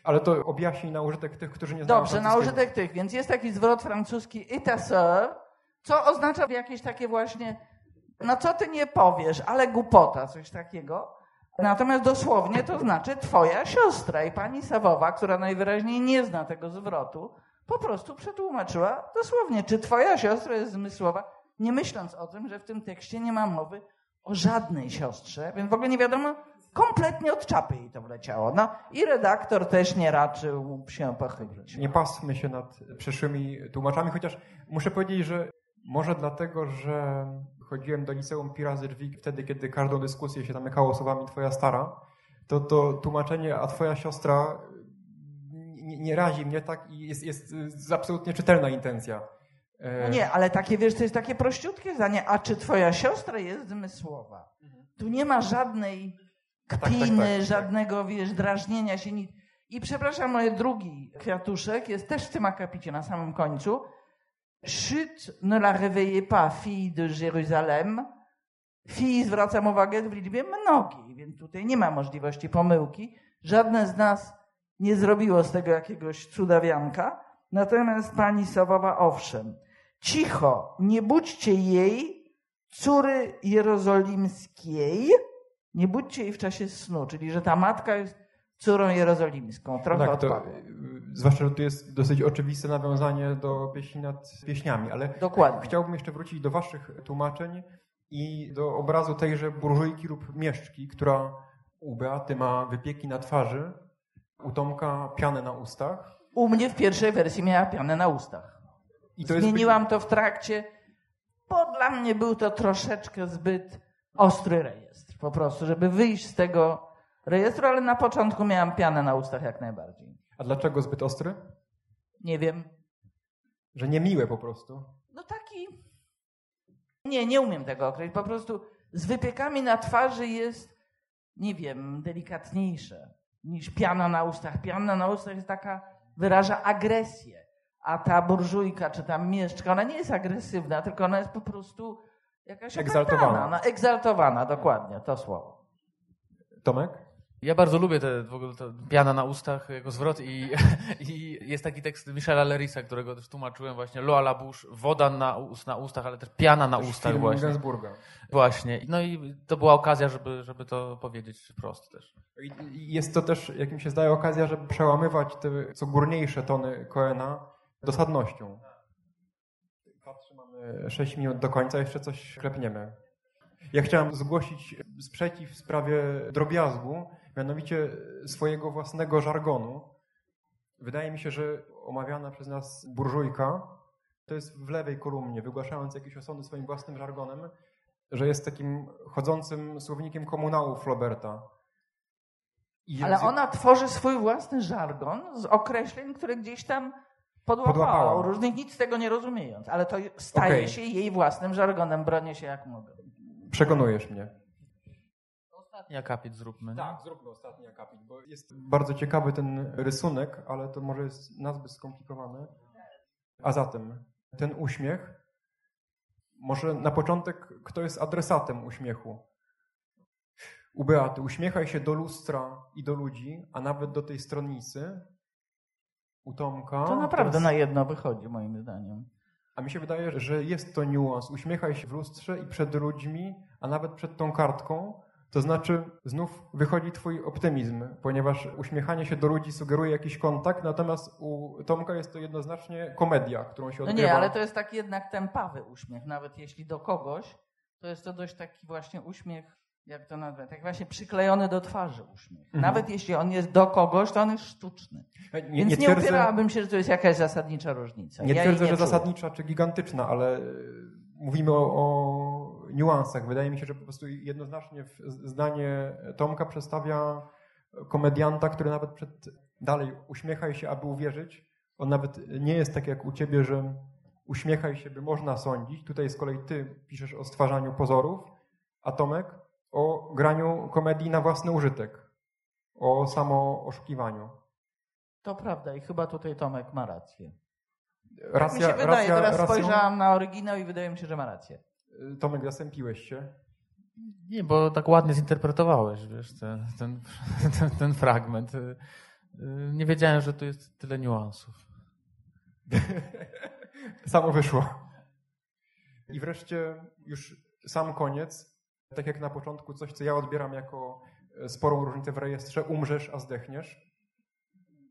Ale to objaśnij na użytek tych, którzy nie znają Dobrze, na użytek tych. Więc jest taki zwrot francuski et ta sœur, co oznacza jakieś takie właśnie, no co ty nie powiesz, ale głupota, coś takiego. Natomiast dosłownie to znaczy twoja siostra i pani Sawowa, która najwyraźniej nie zna tego zwrotu, po prostu przetłumaczyła dosłownie, czy twoja siostra jest zmysłowa, nie myśląc o tym, że w tym tekście nie ma mowy o żadnej siostrze, więc w ogóle nie wiadomo, kompletnie od czapy jej to wleciało. No i redaktor też nie raczył się pochylić. Nie pasmy się nad przyszłymi tłumaczami, chociaż muszę powiedzieć, że może dlatego, że chodziłem do liceum Pirazyrwik wtedy, kiedy każdą dyskusję się zamykało słowami twoja stara, to to tłumaczenie, a twoja siostra nie, nie razi mnie tak i jest, jest, absolutnie czytelna intencja. E, No nie, ale takie, wiesz, to jest takie prościutkie zdanie, a czy twoja siostra jest zmysłowa? Tu nie ma żadnej kpiny, tak, tak, tak. żadnego, wiesz, drażnienia się. Nic. I przepraszam, ale drugi kwiatuszek jest też w tym akapicie na samym końcu. Chut, ne la réveillez pas, fille de Jérusalem. Fille zwracam uwagę w liczbie mnogiej, więc tutaj nie ma możliwości pomyłki. Żadne z nas nie zrobiło z tego jakiegoś cudawianka. Natomiast pani Sowowa, owszem, cicho, nie budźcie jej, córy jerozolimskiej, nie budźcie jej w czasie snu, czyli że ta matka jest córą jerozolimską. Trochę tak, odpadło. zwłaszcza, że tu jest dosyć oczywiste nawiązanie do pieśni nad pieśniami, ale Dokładnie. chciałbym jeszcze wrócić do waszych tłumaczeń i do obrazu tejże burżujki lub mieszczki, która u Beaty ma wypieki na twarzy, u Tomka pianę na ustach. U mnie w pierwszej wersji miała pianę na ustach. I to Zmieniłam to w trakcie, bo dla mnie był to troszeczkę zbyt ostry rejestr. Po prostu, żeby wyjść z tego rejestru, ale na początku miałam pianę na ustach jak najbardziej. A dlaczego zbyt ostry? Nie wiem. Że niemiłe po prostu. No taki. Nie, nie umiem tego określić. Po prostu z wypiekami na twarzy jest, nie wiem, delikatniejsze niż piana na ustach. Piana na ustach jest taka, wyraża agresję. A ta burżujka, czy tam mieszczka, ona nie jest agresywna, tylko ona jest po prostu jakaś Egzaltowana. opętana. No, egzaltowana, dokładnie, to słowo. Tomek? Ja bardzo lubię te, w ogóle piana na ustach, jego zwrot i, i jest taki tekst Michela Lerisa, którego też tłumaczyłem właśnie, Loa la bouche, woda na, ust, na ustach, ale też piana na Też ustach właśnie. Gainsbourga. Właśnie. No i to była okazja, żeby, żeby to powiedzieć wprost też. I- Jest to też, jak mi się zdaje, okazja, żeby przełamywać te co górniejsze tony Coena dosadnością. Patrzę, mamy 6 minut do końca, jeszcze coś klepniemy. Ja chciałem zgłosić sprzeciw w sprawie drobiazgu, mianowicie swojego własnego żargonu. Wydaje mi się, że omawiana przez nas burżujka to jest w lewej kolumnie, wygłaszając jakieś osądy swoim własnym żargonem, że jest takim chodzącym słownikiem komunałów Flauberta. I Ale ona tworzy swój własny żargon z określeń, które gdzieś tam podłapała, Podłapała. u różnych, nic z tego nie rozumiejąc. Ale to staje Okej. się jej własnym żargonem, bronię się jak mogę. Przekonujesz mnie. Ostatni akapit zróbmy. nie? Tak, zróbmy ostatni akapit, bo jest bardzo ciekawy ten rysunek, ale to może jest nazbyt skomplikowane. A zatem ten uśmiech, może na początek, kto jest adresatem uśmiechu? U Beaty, uśmiechaj się do lustra i do ludzi, a nawet do tej stronnicy. U Tomka. To naprawdę jest- na jedno wychodzi, moim zdaniem. A mi się wydaje, że jest to niuans. Uśmiechaj się w lustrze i przed ludźmi, a nawet przed tą kartką. To znaczy, znów wychodzi twój optymizm, ponieważ uśmiechanie się do ludzi sugeruje jakiś kontakt, natomiast u Tomka jest to jednoznacznie komedia, którą się No odgrywa. nie, ale to jest taki jednak tempawy uśmiech, nawet jeśli do kogoś, to jest to dość taki właśnie uśmiech, jak to nazwać, tak właśnie przyklejony do twarzy uśmiech. Mhm. Nawet jeśli on jest do kogoś, to on jest sztuczny. nie, Więc nie, twierdzę, upierałabym się, że to jest jakaś zasadnicza różnica. nie Ja twierdzę, nie że czuję. zasadnicza czy gigantyczna, ale e, mówimy o, o niuansach. Wydaje mi się, że po prostu jednoznacznie zdanie Tomka przedstawia komedianta, który nawet przed dalej uśmiechaj się, aby uwierzyć. On nawet nie jest tak jak u ciebie, że uśmiechaj się, by można sądzić. Tutaj z kolei ty piszesz o stwarzaniu pozorów, a Tomek o graniu komedii na własny użytek, o samo oszukiwaniu. To prawda i chyba tutaj Tomek ma rację. Racja, mi się wydaje, racja, teraz racją- spojrzałam na oryginał i wydaje mi się, że ma rację. Tomek, zasępiłeś się. Nie, bo tak ładnie zinterpretowałeś, wiesz, ten, ten, ten, ten fragment. Y, y, Nie wiedziałem, że tu jest tyle niuansów. Samo wyszło. I wreszcie już sam koniec. Tak jak na początku, coś, co ja odbieram jako e, sporą różnicę w rejestrze. Umrzesz, a zdechniesz.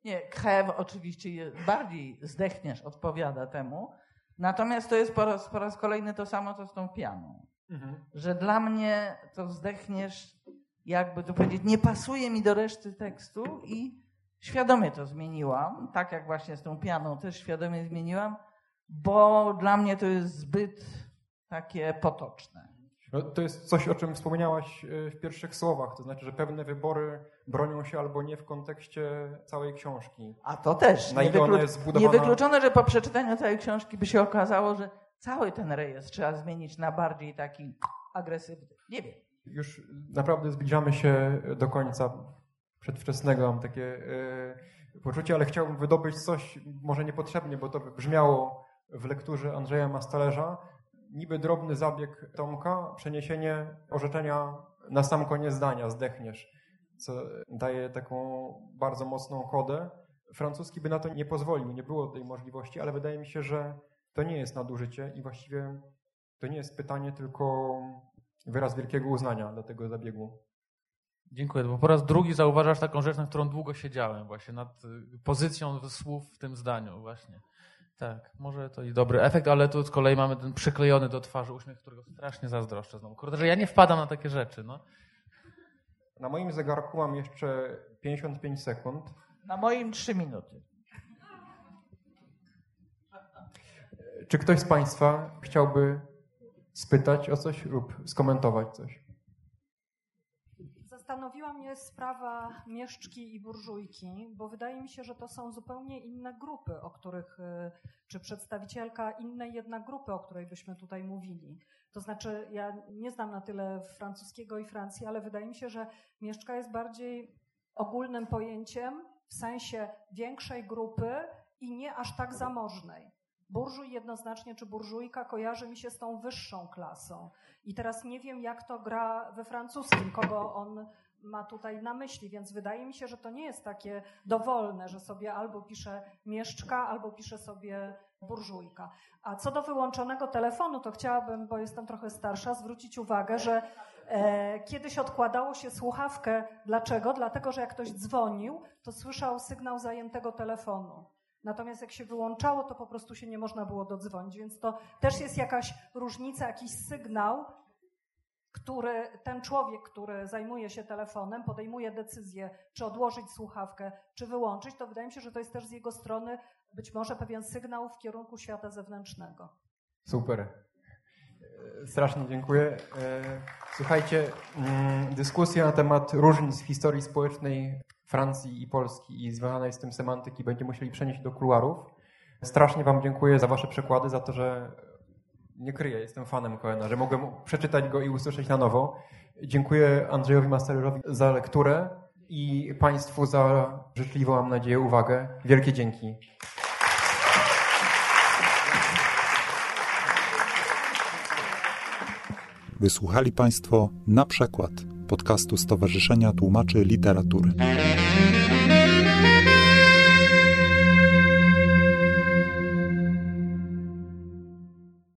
Nie, krew oczywiście bardziej zdechniesz, odpowiada temu. Natomiast to jest po raz, po raz kolejny to samo, co z tą pianą. Że dla mnie to zdechniesz, jakby to powiedzieć, nie pasuje mi do reszty tekstu i świadomie to zmieniłam. Tak jak właśnie z tą pianą też świadomie zmieniłam, bo dla mnie to jest zbyt takie potoczne. No, to jest coś, o czym wspomniałaś e, w pierwszych słowach. To znaczy, że pewne wybory bronią się albo nie w kontekście całej książki. A to też. Na jest zbudowana- Niewykluczone, że po przeczytaniu całej książki by się okazało, że cały ten rejestr trzeba zmienić na bardziej taki agresywny. Nie wiem. Już naprawdę zbliżamy się do końca przedwczesnego. Mam takie e, poczucie, ale chciałbym wydobyć coś, może niepotrzebnie, bo to brzmiało w lekturze Andrzeja Mastalerza. Niby drobny zabieg Tomka, przeniesienie orzeczenia na sam koniec zdania, zdechniesz, co daje taką bardzo mocną kodę. Francuski by na to nie pozwolił, nie było tej możliwości, ale wydaje mi się, że to nie jest nadużycie i właściwie to nie jest pytanie, tylko wyraz wielkiego uznania dla tego zabiegu. Dziękuję, bo po raz drugi zauważasz taką rzecz, nad którą długo siedziałem właśnie, nad pozycją słów w tym zdaniu właśnie. Tak, może to i dobry efekt, ale tu z kolei mamy ten przyklejony do twarzy uśmiech, którego strasznie zazdroszczę znowu. Kurde, że ja nie wpadam na takie rzeczy, no. Na moim zegarku mam jeszcze 55 sekund. Na moim trzy minuty. Czy ktoś z Państwa chciałby spytać o coś lub skomentować coś? Zastanowiła mnie sprawa mieszczki i burżujki, bo wydaje mi się, że to są zupełnie inne grupy, o których, y, czy przedstawicielka innej jednak grupy, o której byśmy tutaj mówili. To znaczy, ja nie znam na tyle francuskiego i Francji, ale wydaje mi się, że mieszczka jest bardziej ogólnym pojęciem w sensie większej grupy i nie aż tak zamożnej. Burżuj jednoznacznie, czy burżujka kojarzy mi się z tą wyższą klasą. I teraz nie wiem, jak to gra we francuskim, kogo on ma tutaj na myśli, więc wydaje mi się, że to nie jest takie dowolne, że sobie albo pisze mieszczka, albo pisze sobie burżujka. A co do wyłączonego telefonu, to chciałabym, bo jestem trochę starsza, zwrócić uwagę, że e, kiedyś odkładało się słuchawkę. Dlaczego? Dlatego, że jak ktoś dzwonił, to słyszał sygnał zajętego telefonu. Natomiast jak się wyłączało, to po prostu się nie można było dodzwonić, więc to też jest jakaś różnica, jakiś sygnał, który ten człowiek, który zajmuje się telefonem, podejmuje decyzję, czy odłożyć słuchawkę, czy wyłączyć, to wydaje mi się, że to jest też z jego strony być może pewien sygnał w kierunku świata zewnętrznego. Super. E, Strasznie dziękuję. E, Słuchajcie, mm, dyskusja na temat różnic w historii społecznej Francji i Polski i związanej z tym semantyki będziemy musieli przenieść do kuluarów. Strasznie Wam dziękuję za Wasze przekłady, za to, że nie kryję, jestem fanem Koena, że mogłem przeczytać go i usłyszeć na nowo. Dziękuję Andrzejowi Mastererowi za lekturę i Państwu za życzliwą, mam nadzieję, uwagę. Wielkie dzięki. Wysłuchali Państwo na przykład podcastu Stowarzyszenia Tłumaczy Literatury.